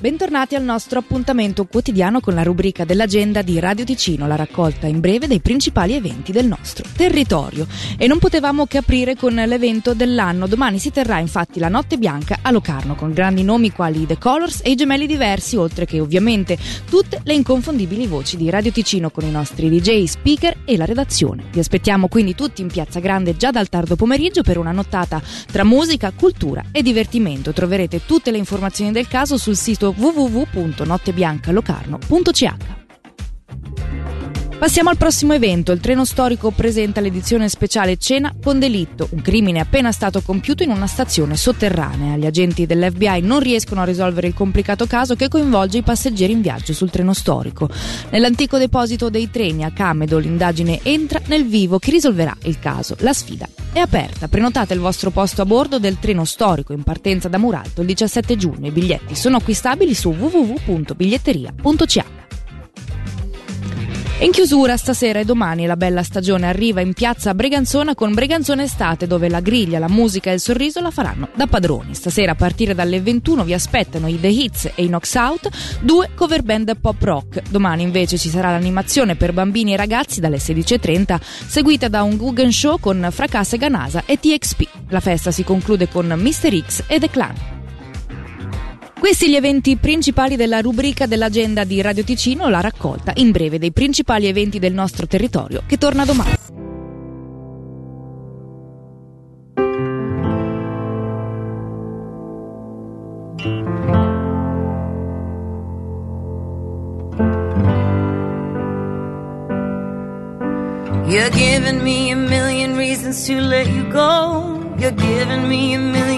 bentornati al nostro appuntamento quotidiano con la rubrica dell'agenda di Radio Ticino, la raccolta in breve dei principali eventi del nostro territorio. E non potevamo che aprire con l'evento dell'anno. Domani si terrà infatti la Notte Bianca a Locarno con grandi nomi quali The Colors e i gemelli diversi, oltre che ovviamente tutte le inconfondibili voci di Radio Ticino con i nostri DJ, speaker e la redazione. Vi aspettiamo quindi tutti in Piazza Grande già dal tardo pomeriggio per una nottata tra musica, cultura e divertimento. Troverete tutte le informazioni del caso sul sito www.nottebiancalocarno.ch. Passiamo al prossimo evento. Il treno storico presenta l'edizione speciale Cena con delitto, un crimine appena stato compiuto in una stazione sotterranea. Gli agenti dell'FBI non riescono a risolvere il complicato caso che coinvolge i passeggeri in viaggio sul treno storico. Nell'antico deposito dei treni a Camedo l'indagine entra nel vivo. Chi risolverà il caso? La sfida è aperta. Prenotate il vostro posto a bordo del treno storico in partenza da Muralto il 17 giugno. I biglietti sono acquistabili su In chiusura stasera e domani la bella stagione arriva in piazza Breganzona con Breganzone Estate dove la griglia, la musica e il sorriso la faranno da padroni. Stasera a partire dalle 21 vi aspettano i The Hits e i Knox Out, due cover band pop rock. Domani invece ci sarà l'animazione per bambini e ragazzi dalle 16.30 seguita da un Guggen Show con Fracasse Ganasa e TXP. La festa si conclude con Mr. X e The Clan. Questi gli eventi principali della rubrica dell'agenda di Radio Ticino, la raccolta in breve dei principali eventi del nostro territorio che torna domani. You're giving me a million reasons to let you go. You're giving me a million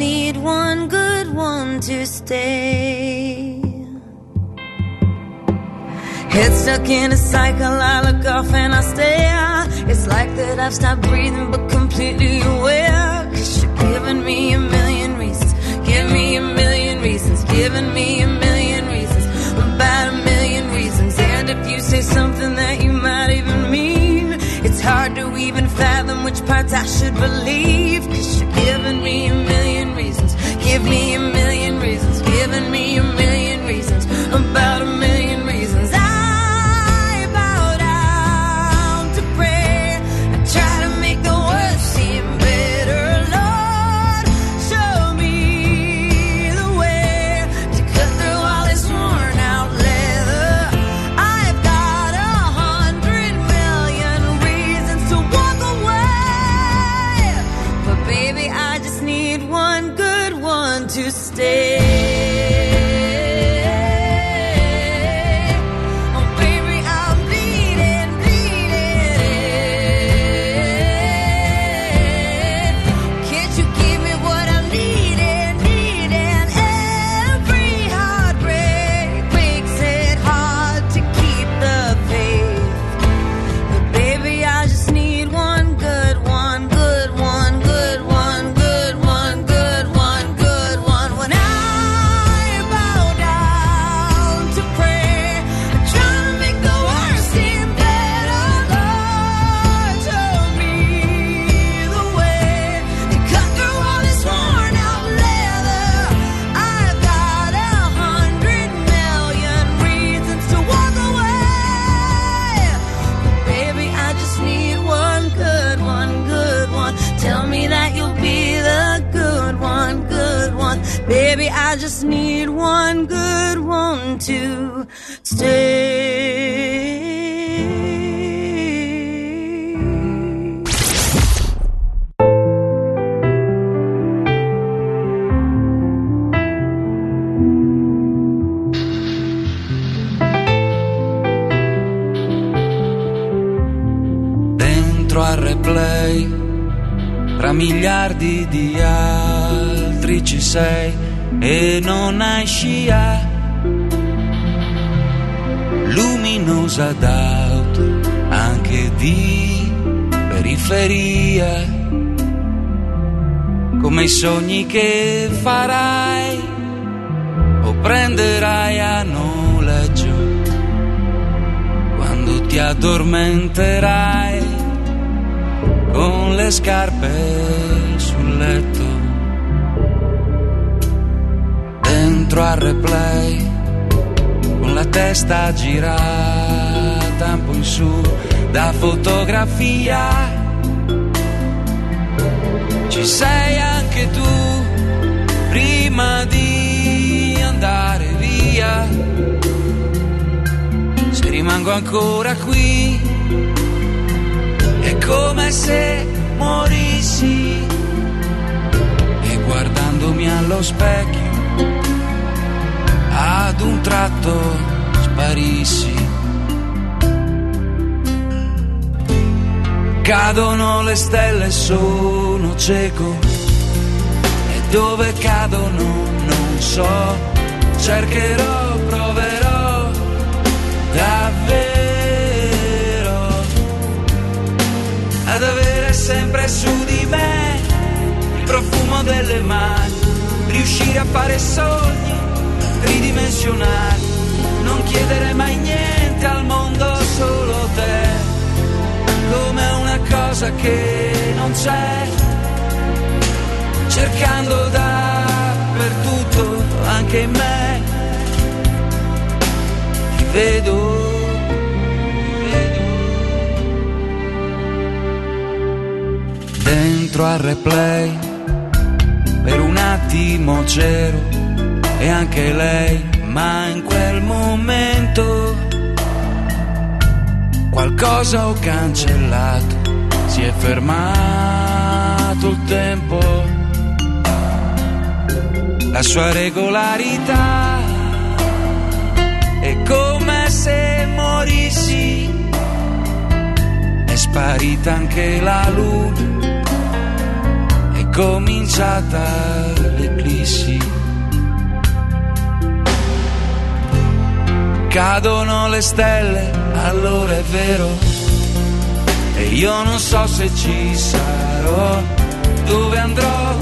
need one good one to stay. Head stuck in a cycle, I look off and I stare. It's like that I've stopped breathing, but completely aware. Stay. I just need one good one to stay. Dentro al replay, tra miliardi di altri ci sei e non hai scia. Luminosa d'auto, anche di periferia, come i sogni che farai o prenderai a noleggio quando ti addormenterai con le scarpe sul letto al replay con la testa girata un po' in su da fotografia. Ci sei anche tu prima di andare via. Se rimango ancora qui è come se morissi. E guardandomi allo specchio ad un tratto sparissi. Cadono le stelle, sono cieco e dove cadono non so, cercherò, proverò davvero ad avere sempre su di me il profumo delle mani, riuscire a fare sogni tridimensionali, non chiedere mai niente al mondo, solo te, come una cosa che non c'è, cercando dappertutto, anche in me, ti vedo. Dentro al replay, per un attimo c'ero e anche lei, ma in quel momento qualcosa ho cancellato, si è fermato il tempo, la sua regolarità è come se morissi, è sparita anche la luna, è cominciata l'eclissi. Cadono le stelle, allora è vero. E io non so se ci sarò, dove andrò,